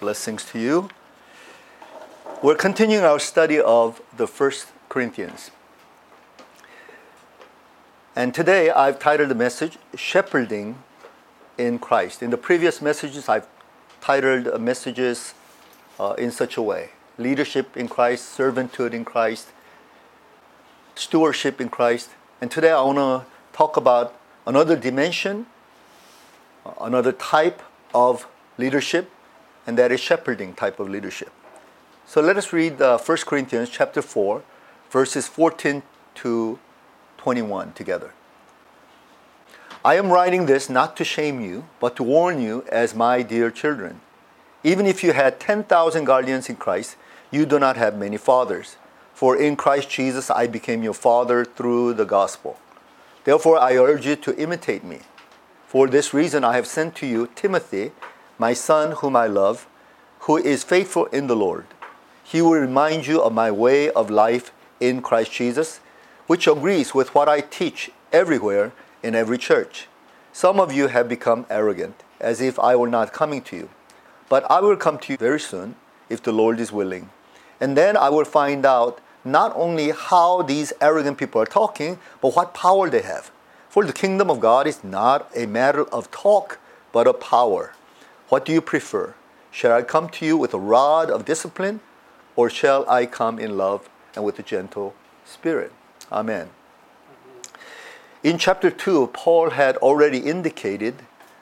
Blessings to you. We're continuing our study of the First Corinthians. And today I've titled the message Shepherding in Christ. In the previous messages, I've titled messages uh, in such a way leadership in Christ, servanthood in Christ, stewardship in Christ. And today I want to talk about another dimension, another type of leadership and that is shepherding type of leadership. So let us read uh, 1 Corinthians chapter 4, verses 14 to 21 together. I am writing this not to shame you, but to warn you as my dear children. Even if you had 10,000 guardians in Christ, you do not have many fathers. For in Christ Jesus I became your father through the gospel. Therefore I urge you to imitate me. For this reason I have sent to you Timothy my son whom I love, who is faithful in the Lord. He will remind you of my way of life in Christ Jesus, which agrees with what I teach everywhere in every church. Some of you have become arrogant, as if I were not coming to you. But I will come to you very soon, if the Lord is willing. And then I will find out not only how these arrogant people are talking, but what power they have. For the kingdom of God is not a matter of talk, but of power. What do you prefer? Shall I come to you with a rod of discipline, or shall I come in love and with a gentle spirit? Amen. In chapter 2, Paul had already indicated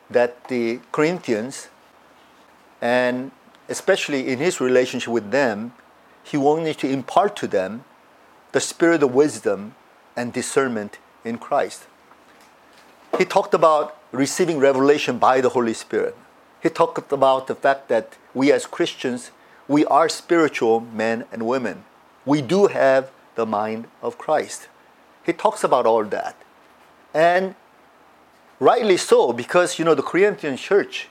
that the Corinthians, and especially in his relationship with them, he wanted to impart to them the spirit of wisdom and discernment in Christ. He talked about receiving revelation by the Holy Spirit he talked about the fact that we as Christians, we are spiritual men and women. We do have the mind of Christ. He talks about all that. And rightly so, because you know the Corinthian church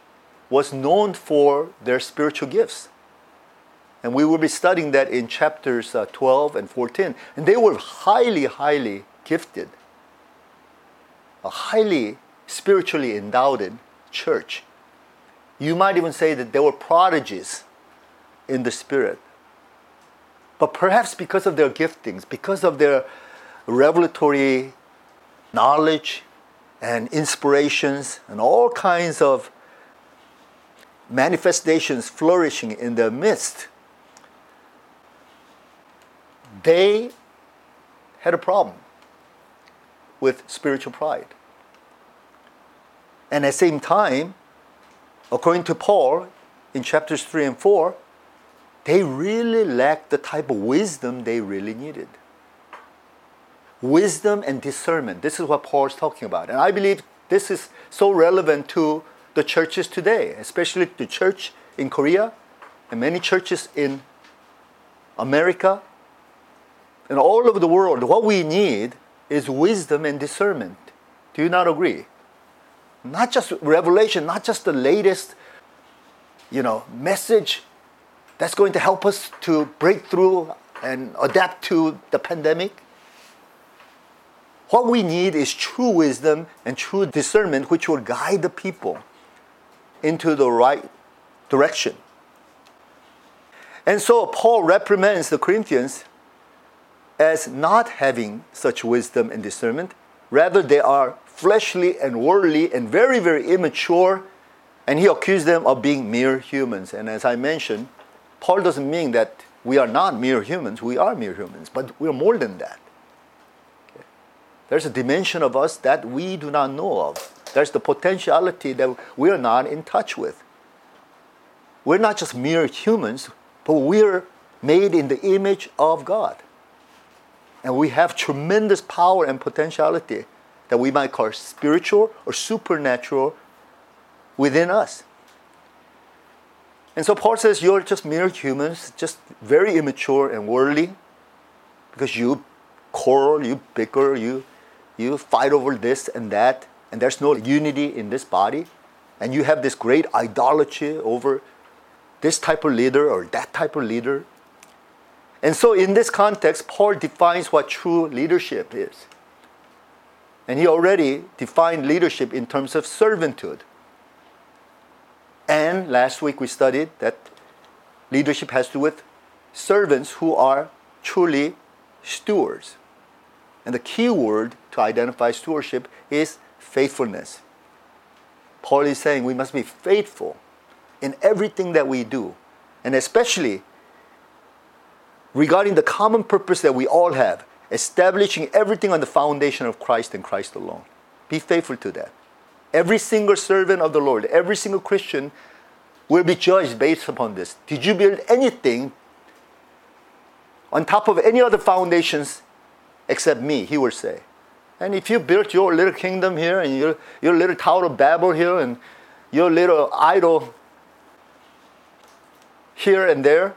was known for their spiritual gifts. And we will be studying that in chapters uh, 12 and 14. And they were highly, highly gifted, a highly spiritually endowed church. You might even say that they were prodigies in the Spirit. But perhaps because of their giftings, because of their revelatory knowledge and inspirations and all kinds of manifestations flourishing in their midst, they had a problem with spiritual pride. And at the same time, according to Paul in chapters 3 and 4, they really lacked the type of wisdom they really needed. Wisdom and discernment. This is what Paul is talking about. And I believe this is so relevant to the churches today, especially the church in Korea and many churches in America and all over the world. What we need is wisdom and discernment. Do you not agree? Not just revelation, not just the latest, you know, message that's going to help us to break through and adapt to the pandemic. What we need is true wisdom and true discernment, which will guide the people into the right direction. And so Paul reprimands the Corinthians as not having such wisdom and discernment. Rather, they are fleshly and worldly and very, very immature. And he accused them of being mere humans. And as I mentioned, Paul doesn't mean that we are not mere humans. We are mere humans, but we're more than that. There's a dimension of us that we do not know of. There's the potentiality that we're not in touch with. We're not just mere humans, but we're made in the image of God. And we have tremendous power and potentiality that we might call spiritual or supernatural within us. And so Paul says, You're just mere humans, just very immature and worldly, because you quarrel, you bicker, you, you fight over this and that, and there's no unity in this body. And you have this great idolatry over this type of leader or that type of leader. And so, in this context, Paul defines what true leadership is. And he already defined leadership in terms of servanthood. And last week we studied that leadership has to do with servants who are truly stewards. And the key word to identify stewardship is faithfulness. Paul is saying we must be faithful in everything that we do, and especially regarding the common purpose that we all have, establishing everything on the foundation of Christ and Christ alone. Be faithful to that. Every single servant of the Lord, every single Christian will be judged based upon this. Did you build anything on top of any other foundations except me? He will say. And if you built your little kingdom here and your, your little Tower of Babel here and your little idol here and there,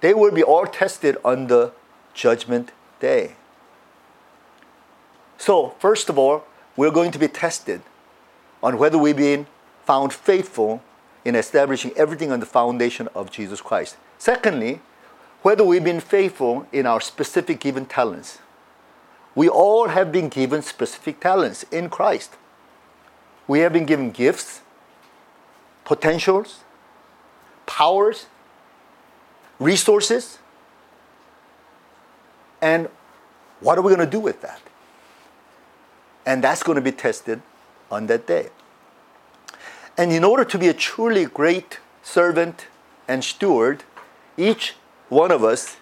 they will be all tested the judgment day. So, first of all, we're going to be tested on whether we've been found faithful in establishing everything on the foundation of Jesus Christ. Secondly, whether we've been faithful in our specific given talents. We all have been given specific talents in Christ. We have been given gifts, potentials, powers, resources. And what are we going to do with that? And that's going to be tested on that day. And in order to be a truly great servant and steward, each one of us,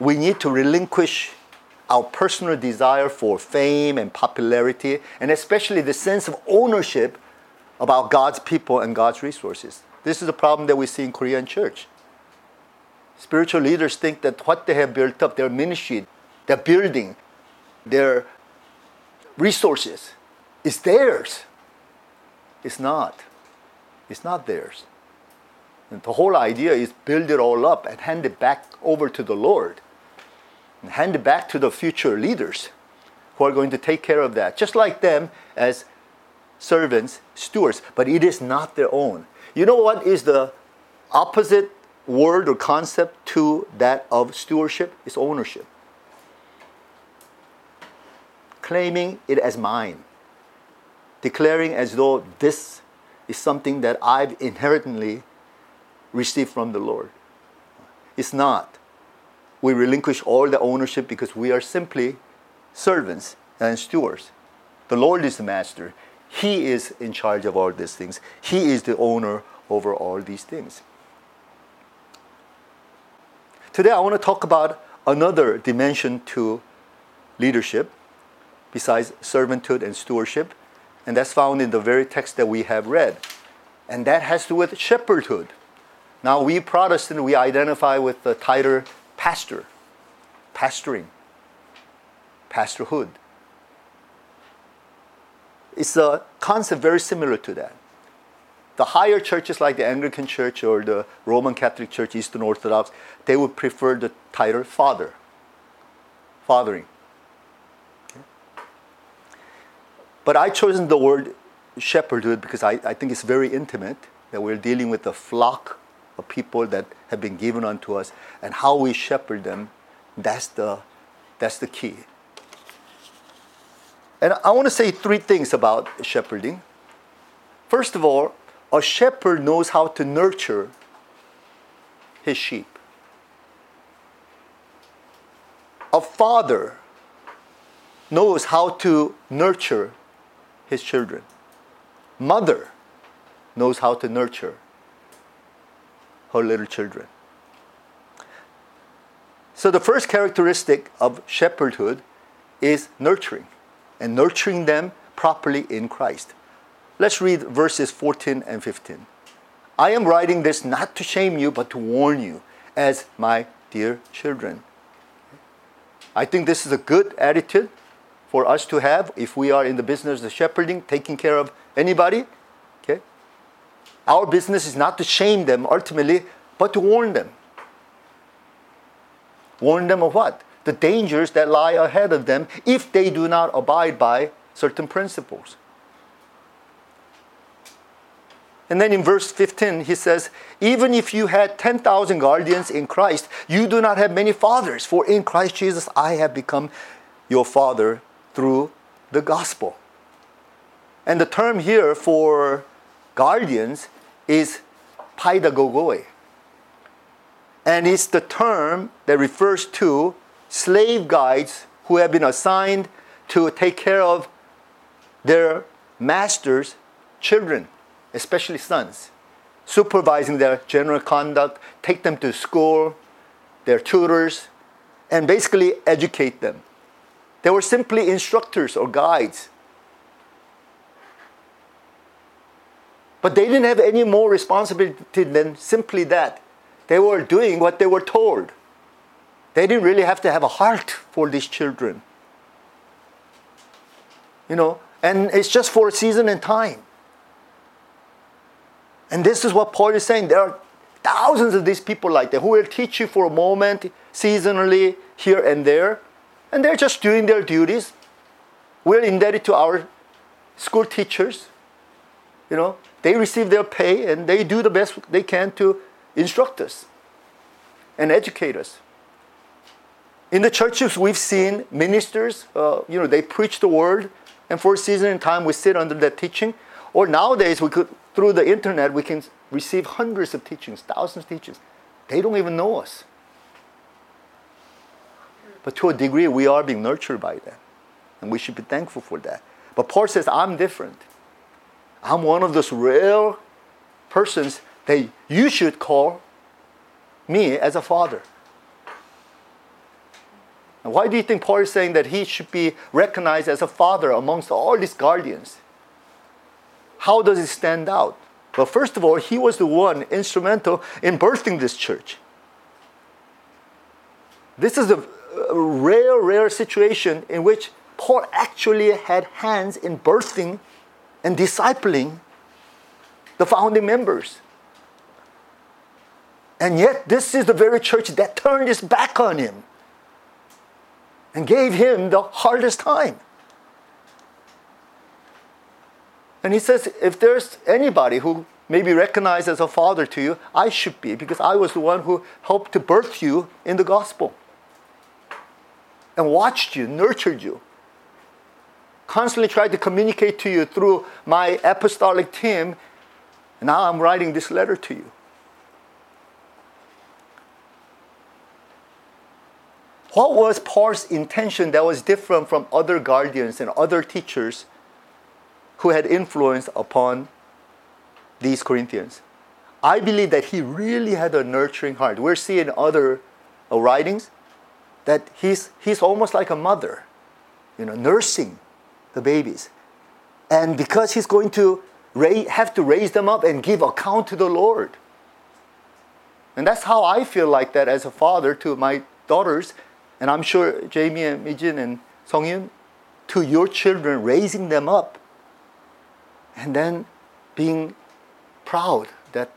we need to relinquish our personal desire for fame and popularity, and especially the sense of ownership about God's people and God's resources. This is a problem that we see in Korean church. Spiritual leaders think that what they have built up, their ministry, their building, their resources, is theirs. It's not. It's not theirs. And the whole idea is build it all up and hand it back over to the Lord. And hand it back to the future leaders who are going to take care of that, just like them as servants, stewards. But it is not their own. You know what is the opposite word or concept to that of stewardship? It's ownership. Claiming it as mine. Declaring as though this is something that I've inherently received from the Lord. It's not. We relinquish all the ownership because we are simply servants and stewards. The Lord is the master. He is in charge of all these things. He is the owner over all these things. Today, I want to talk about another dimension to leadership besides servanthood and stewardship, and that's found in the very text that we have read. And that has to do with shepherdhood. Now, we Protestant, we identify with the title pastor, pastoring, pastorhood. It's a concept very similar to that. The higher churches like the Anglican Church or the Roman Catholic Church, Eastern Orthodox, they would prefer the title father, fathering. But I chosen the word shepherdhood because I, I think it's very intimate that we're dealing with a flock of people that have been given unto us and how we shepherd them that's the that's the key. And i want to say three things about shepherding. First of all a shepherd knows how to nurture his sheep. A father knows how to nurture his children mother knows how to nurture her little children. So, the first characteristic of shepherdhood is nurturing, and nurturing them properly in Christ. Let's read verses 14 and 15. I am writing this not to shame you, but to warn you, as my dear children. I think this is a good attitude for us to have if we are in the business of shepherding, taking care of anybody. Okay? Our business is not to shame them ultimately, but to warn them. Warn them of what? The dangers that lie ahead of them if they do not abide by certain principles. And then in verse 15, he says, Even if you had 10,000 guardians in Christ, you do not have many fathers, for in Christ Jesus I have become your father through the gospel. And the term here for guardians is paidagogoi. And it's the term that refers to slave guides who have been assigned to take care of their masters' children, especially sons, supervising their general conduct, take them to school, their tutors, and basically educate them. They were simply instructors or guides. But they didn't have any more responsibility than simply that. They were doing what they were told. They didn't really have to have a heart for these children. You know, and it's just for a season and time. And this is what Paul is saying. There are thousands of these people like that who will teach you for a moment, seasonally, here and there, and they're just doing their duties. We're indebted to our school teachers. You know, they receive their pay and they do the best they can to instruct us and educate us. In the churches, we've seen ministers, uh, you know, they preach the word, and for a season and time we sit under that teaching. Or nowadays, we could, through the internet, we can receive hundreds of teachings, thousands of teachings. They don't even know us. But to a degree, we are being nurtured by them. And we should be thankful for that. But Paul says, I'm different. I'm one of those rare persons that you should call me as a father. And why do you think Paul is saying that he should be recognized as a father amongst all these guardians? How does it stand out? Well, first of all, he was the one instrumental in birthing this church. This is a rare, rare situation in which Paul actually had hands in birthing and discipling the founding members. And yet, this is the very church that turned its back on him and gave him the hardest time. And he says, if there's anybody who may be recognized as a father to you, I should be, because I was the one who helped to birth you in the gospel and watched you, nurtured you, constantly tried to communicate to you through my apostolic team. Now I'm writing this letter to you. What was Paul's intention that was different from other guardians and other teachers who had influence upon these Corinthians? I believe that he really had a nurturing heart. We're seeing other uh, writings that he's, he's almost like a mother, you know, nursing the babies. And because he's going to ra- have to raise them up and give account to the Lord. And that's how I feel like that as a father to my daughters and I'm sure Jamie and Mijin and Songyun, to your children, raising them up, and then being proud that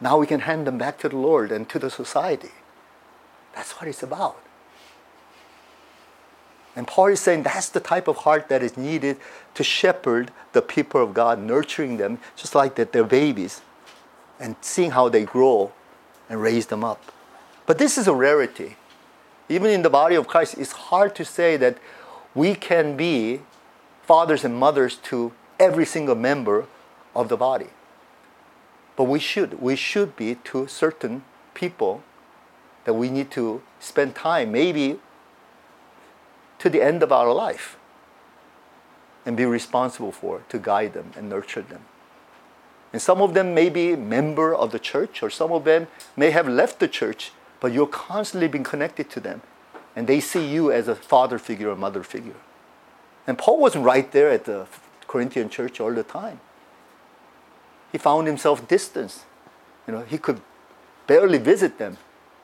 now we can hand them back to the Lord and to the society. That's what it's about. And Paul is saying that's the type of heart that is needed to shepherd the people of God, nurturing them just like that they're babies and seeing how they grow and raise them up. But this is a rarity even in the body of Christ, it's hard to say that we can be fathers and mothers to every single member of the body. But we should. We should be to certain people that we need to spend time, maybe to the end of our life, and be responsible for to guide them and nurture them. And some of them may be member of the church, or some of them may have left the church but you're constantly being connected to them. And they see you as a father figure or mother figure. And Paul wasn't right there at the Corinthian church all the time. He found himself distant. You know, he could barely visit them.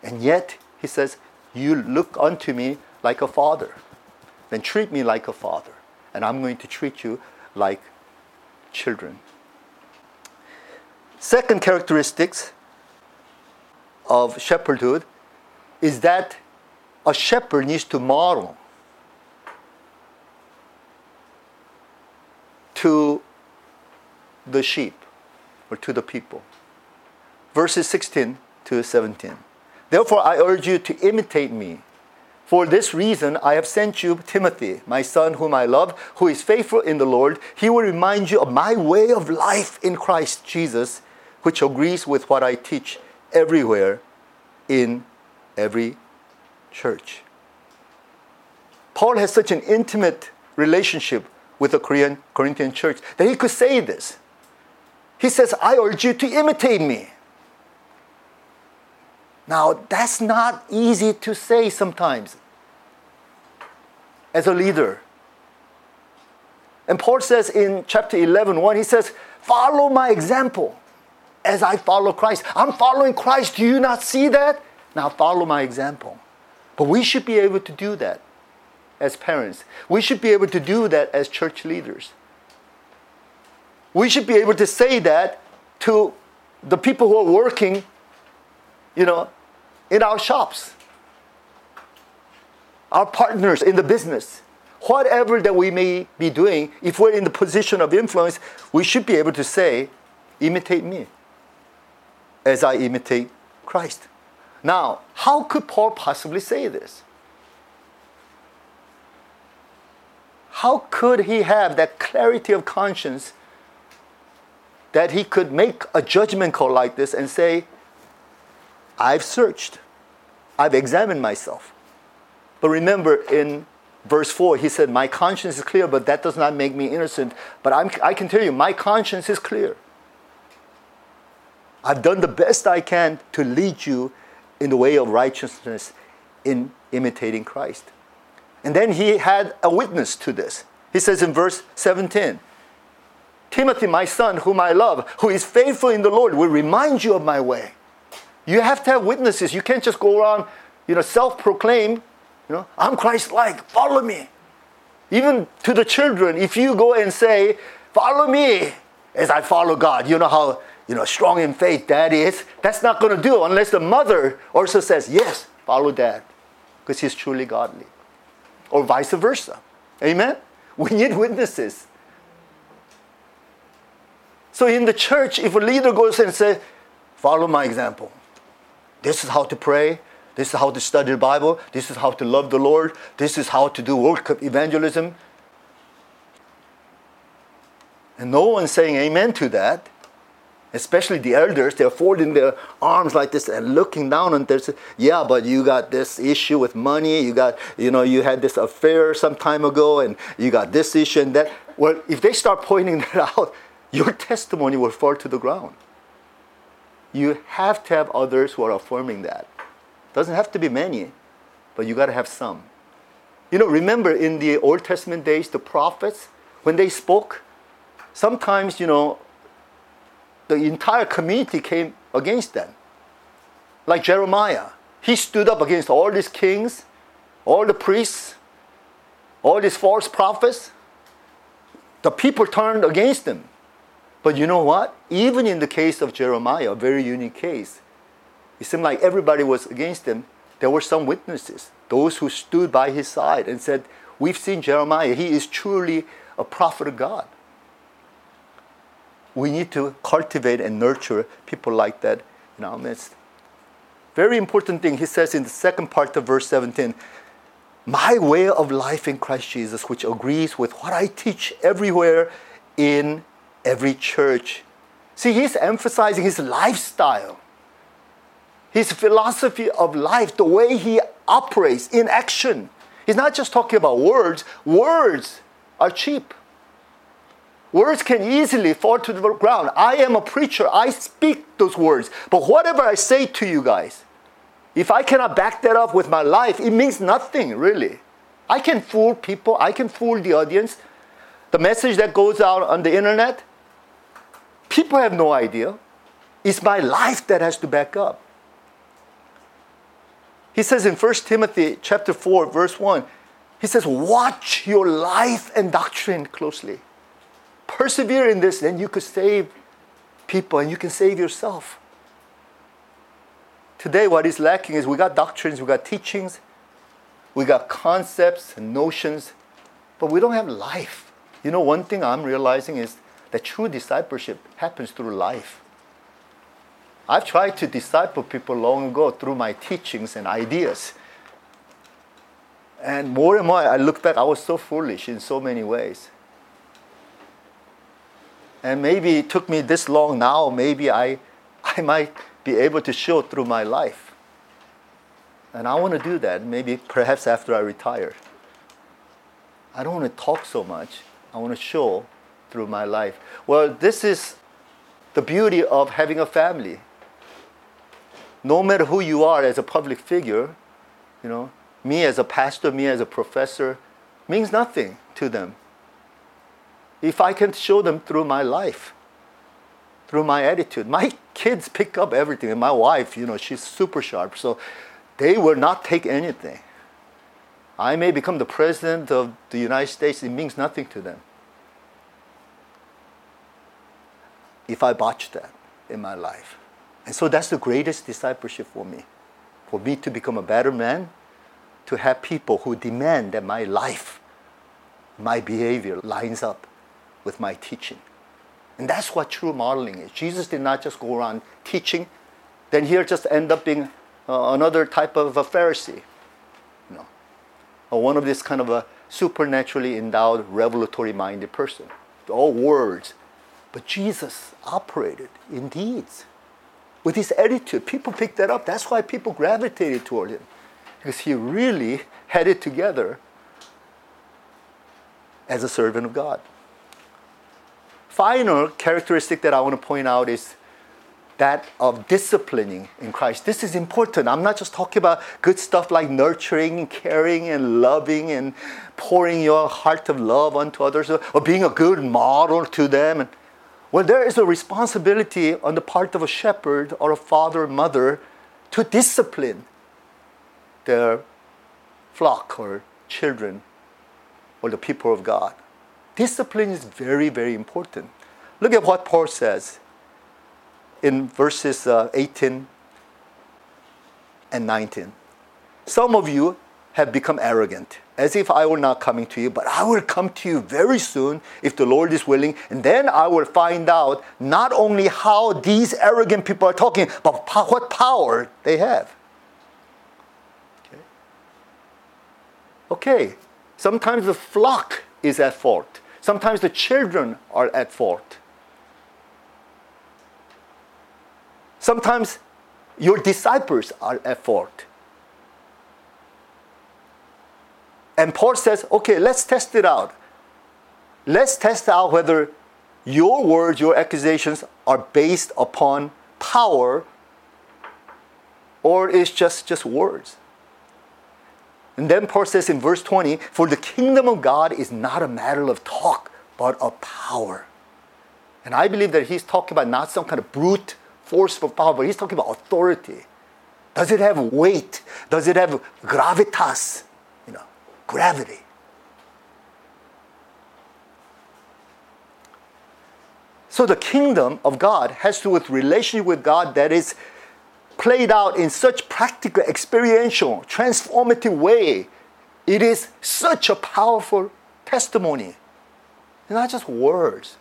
And yet, he says, You look unto me like a father. Then treat me like a father. And I'm going to treat you like children. Second characteristics of shepherdhood is that a shepherd needs to model to the sheep or to the people. Verses 16 to 17. Therefore, I urge you to imitate me. For this reason, I have sent you Timothy, my son, whom I love, who is faithful in the Lord. He will remind you of my way of life in Christ Jesus, which agrees with what I teach everywhere in every church. Paul has such an intimate relationship with the Korean Corinthian church that he could say this. He says, I urge you to imitate me. Now, that's not easy to say sometimes as a leader. And Paul says in chapter 11, 1, he says, Follow my example as I follow Christ. I'm following Christ. Do you not see that? Now follow my example. But we should be able to do that as parents. We should be able to do that as church leaders. We should be able to say that to the people who are working, you know, in our shops, our partners in the business. Whatever that we may be doing, if we're in the position of influence, we should be able to say, imitate me as I imitate Christ. Now, how could Paul possibly say this? How could he have that clarity of conscience that he could make a judgment call like this and say, I've searched, I've examined myself. But remember, in verse 4, he said, My conscience is clear, but that does not make me innocent. But I'm, I can tell you, my conscience is clear. I've done the best I can to lead you in the way of righteousness in imitating Christ. And then he had a witness to this. He says in verse 17, Timothy, my son, whom I love, who is faithful in the Lord, will remind you of my way. You have to have witnesses. You can't just go around, you know, self-proclaim, you know, I'm Christ-like, follow me. Even to the children, if you go and say, follow me as I follow God, you know how you know, strong in faith dad is, that's not going to do unless the mother also says, yes, follow dad, because he's truly godly. Or vice versa. Amen? We need witnesses. So in the church, if a leader goes and says, follow my example. This is how to pray. This is how to study the Bible. This is how to love the Lord. This is how to do work of evangelism. And no one's saying amen to that especially the elders, they're folding their arms like this and looking down and there's, yeah, but you got this issue with money, you got, you know, you had this affair some time ago and you got this issue and that. Well, if they start pointing that out, your testimony will fall to the ground. You have to have others who are affirming that. Doesn't have to be many, but you got to have some. You know, remember in the Old Testament days, the prophets, when they spoke, sometimes, you know, the entire community came against them. Like Jeremiah, he stood up against all these kings, all the priests, all these false prophets. The people turned against him. But you know what? Even in the case of Jeremiah, a very unique case, it seemed like everybody was against him. There were some witnesses, those who stood by his side and said, We've seen Jeremiah. He is truly a prophet of God we need to cultivate and nurture people like that in our midst. Very important thing he says in the second part of verse 17 My way of life in Christ Jesus, which agrees with what I teach everywhere in every church. See, he's emphasizing his lifestyle, his philosophy of life, the way he operates in action. He's not just talking about words, words are cheap. Words can easily fall to the ground. I am a preacher. I speak those words. But whatever I say to you guys, if I cannot back that up with my life, it means nothing, really. I can fool people, I can fool the audience. The message that goes out on the internet, people have no idea. It's my life that has to back up. He says in 1 Timothy chapter 4, verse 1, he says, Watch your life and doctrine closely persevere in this, then you could save people and you can save yourself. Today, what is lacking is we got doctrines, we got teachings, we got concepts and notions, but we don't have life. You know, one thing I'm realizing is that true discipleship happens through life. I've tried to disciple people long ago through my teachings and ideas. And more and more, I look back, I was so foolish in so many ways. And maybe it took me this long now, maybe I, I might be able to show through my life. And I want to do that, maybe perhaps after I retire. I don't want to talk so much. I want to show through my life. Well, this is the beauty of having a family. No matter who you are as a public figure, you know, me as a pastor, me as a professor, means nothing to them. If I can show them through my life, through my attitude, my kids pick up everything. And my wife, you know, she's super sharp. So they will not take anything. I may become the president of the United States, it means nothing to them. If I botch that in my life. And so that's the greatest discipleship for me. For me to become a better man, to have people who demand that my life, my behavior lines up with my teaching. And that's what true modeling is. Jesus did not just go around teaching, then he'll just end up being uh, another type of a Pharisee, you know, or one of this kind of a supernaturally endowed, revelatory minded person. All words. But Jesus operated in deeds with his attitude. People picked that up. That's why people gravitated toward him. Because he really had it together as a servant of God. Final characteristic that I want to point out is that of disciplining in Christ. This is important. I'm not just talking about good stuff like nurturing, and caring, and loving, and pouring your heart of love onto others, or being a good model to them. Well, there is a responsibility on the part of a shepherd or a father or mother to discipline their flock or children or the people of God. Discipline is very, very important. Look at what Paul says in verses uh, 18 and 19. Some of you have become arrogant, as if I were not coming to you, but I will come to you very soon if the Lord is willing, and then I will find out not only how these arrogant people are talking, but what power they have. Okay. okay, sometimes the flock is at fault, sometimes the children are at fault. Sometimes your disciples are at fault. And Paul says, okay, let's test it out. Let's test out whether your words, your accusations are based upon power or it's just, just words. And then Paul says in verse 20, for the kingdom of God is not a matter of talk, but of power. And I believe that he's talking about not some kind of brute force forceful power, but he's talking about authority. Does it have weight? Does it have gravitas? Gravity. So the kingdom of God has to do with relationship with God that is played out in such practical, experiential, transformative way. It is such a powerful testimony. It's not just words.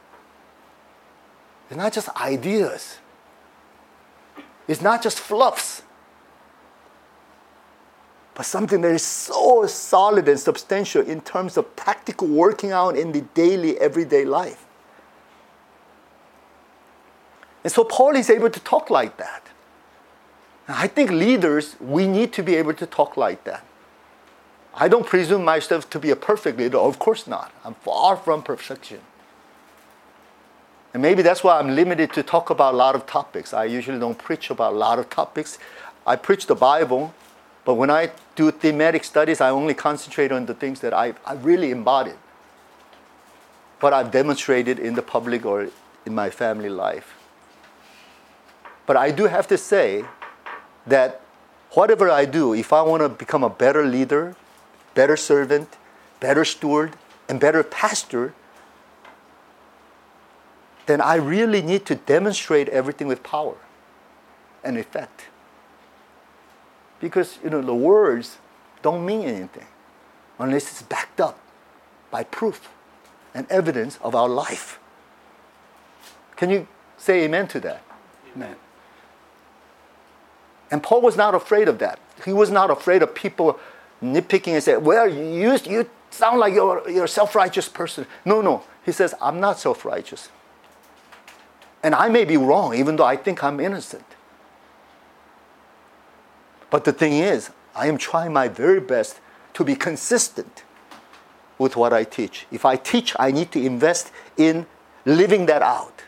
It's not just ideas. It's not just fluffs, but something that is so solid and substantial in terms of practical working out in the daily, everyday life. And so Paul is able to talk like that. I think leaders, we need to be able to talk like that. I don't presume myself to be a perfect leader. Of course not. I'm far from perfection. And maybe that's why I'm limited to talk about a lot of topics. I usually don't preach about a lot of topics. I preach the Bible, but when I do thematic studies, I only concentrate on the things that I, I really embodied. But I've demonstrated in the public or in my family life. But I do have to say that whatever I do, if I want to become a better leader, better servant, better steward, and better pastor, then I really need to demonstrate everything with power and effect. Because you know the words don't mean anything unless it's backed up by proof and evidence of our life. Can you say amen to that? Amen. And Paul was not afraid of that. He was not afraid of people nitpicking and saying, Well, you, you sound like you're, you're a self righteous person. No, no. He says, I'm not self righteous. And I may be wrong, even though I think I'm innocent. But the thing is, I am trying my very best to be consistent with what I teach. If I teach, I need to invest in living that out.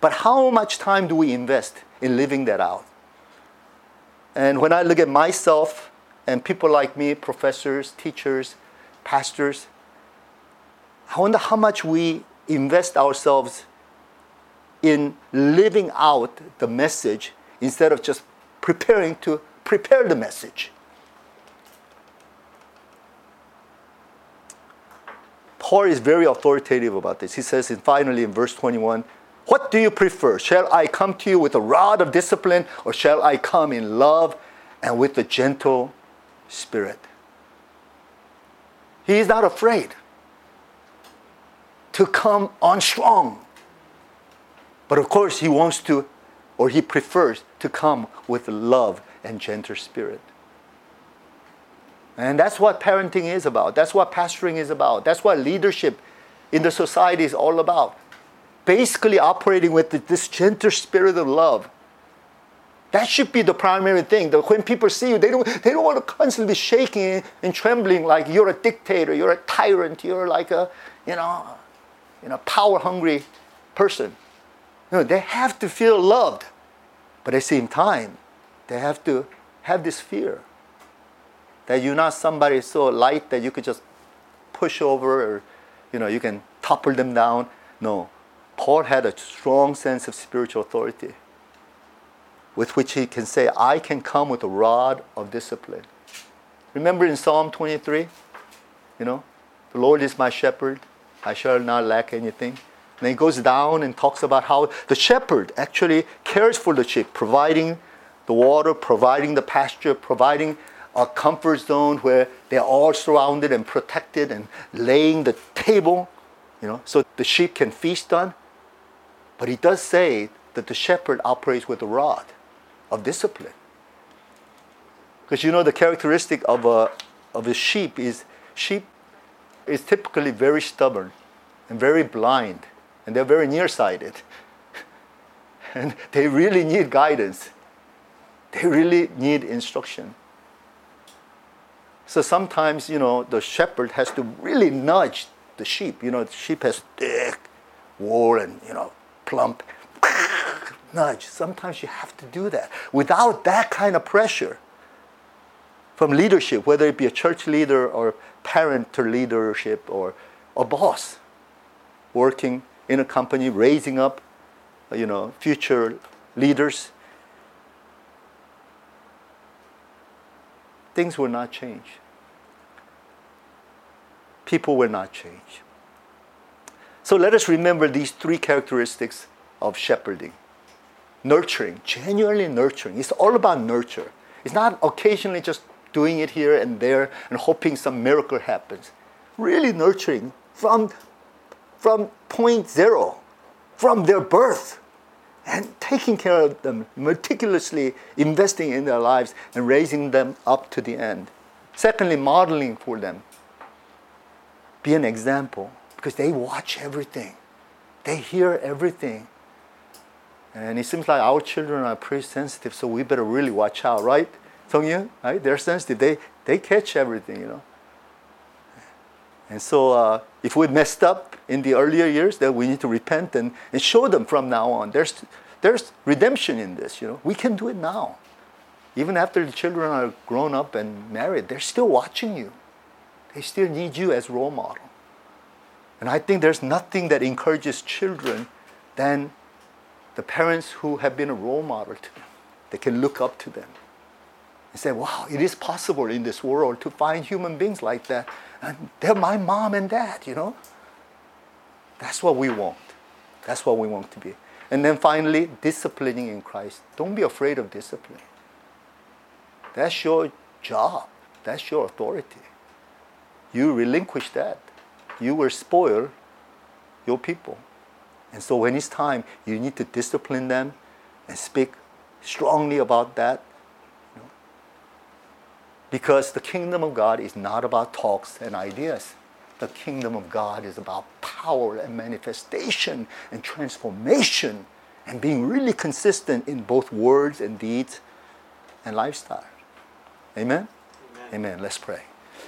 But how much time do we invest in living that out? And when I look at myself and people like me, professors, teachers, pastors, I wonder how much we invest ourselves in living out the message instead of just preparing to prepare the message. Paul is very authoritative about this. He says, and finally in verse 21, What do you prefer? Shall I come to you with a rod of discipline, or shall I come in love and with a gentle spirit? He is not afraid to come on strong. But of course, he wants to, or he prefers to come with love and gentle spirit. And that's what parenting is about. That's what pastoring is about. That's what leadership in the society is all about. Basically, operating with this gentle spirit of love. That should be the primary thing. That when people see you, they don't, they don't want to constantly be shaking and trembling like you're a dictator, you're a tyrant, you're like a, you know, you know, power hungry person. No, they have to feel loved. But at the same time, they have to have this fear that you're not somebody so light that you could just push over or you know you can topple them down. No. Paul had a strong sense of spiritual authority with which he can say, I can come with a rod of discipline. Remember in Psalm 23? You know, the Lord is my shepherd, I shall not lack anything. And he goes down and talks about how the shepherd actually cares for the sheep, providing the water, providing the pasture, providing a comfort zone where they're all surrounded and protected and laying the table, you know, so the sheep can feast on. But he does say that the shepherd operates with a rod of discipline. Because you know the characteristic of a, of a sheep is sheep is typically very stubborn and very blind and they're very nearsighted. and they really need guidance. They really need instruction. So sometimes, you know, the shepherd has to really nudge the sheep. You know, the sheep has thick wool and, you know, plump. nudge. Sometimes you have to do that. Without that kind of pressure from leadership, whether it be a church leader or parental leadership or a boss working in a company, raising up, you know, future leaders. Things will not change. People will not change. So let us remember these three characteristics of shepherding nurturing, genuinely nurturing. It's all about nurture. It's not occasionally just doing it here and there and hoping some miracle happens. Really nurturing from from point zero, from their birth, and taking care of them, meticulously investing in their lives and raising them up to the end. Secondly, modeling for them. Be an example because they watch everything, they hear everything. And it seems like our children are pretty sensitive, so we better really watch out, right? Song right? They're sensitive. They, they catch everything, you know. And so uh, if we messed up in the earlier years, then we need to repent and, and show them from now on. There's, there's redemption in this, you know. We can do it now. Even after the children are grown up and married, they're still watching you. They still need you as role model. And I think there's nothing that encourages children than the parents who have been a role model to them. They can look up to them and say, wow, it is possible in this world to find human beings like that and they're my mom and dad, you know? That's what we want. That's what we want to be. And then finally, disciplining in Christ. Don't be afraid of discipline. That's your job, that's your authority. You relinquish that. You will spoil your people. And so when it's time, you need to discipline them and speak strongly about that because the kingdom of God is not about talks and ideas. The kingdom of God is about power and manifestation and transformation and being really consistent in both words and deeds and lifestyle. Amen? Amen. Let's pray.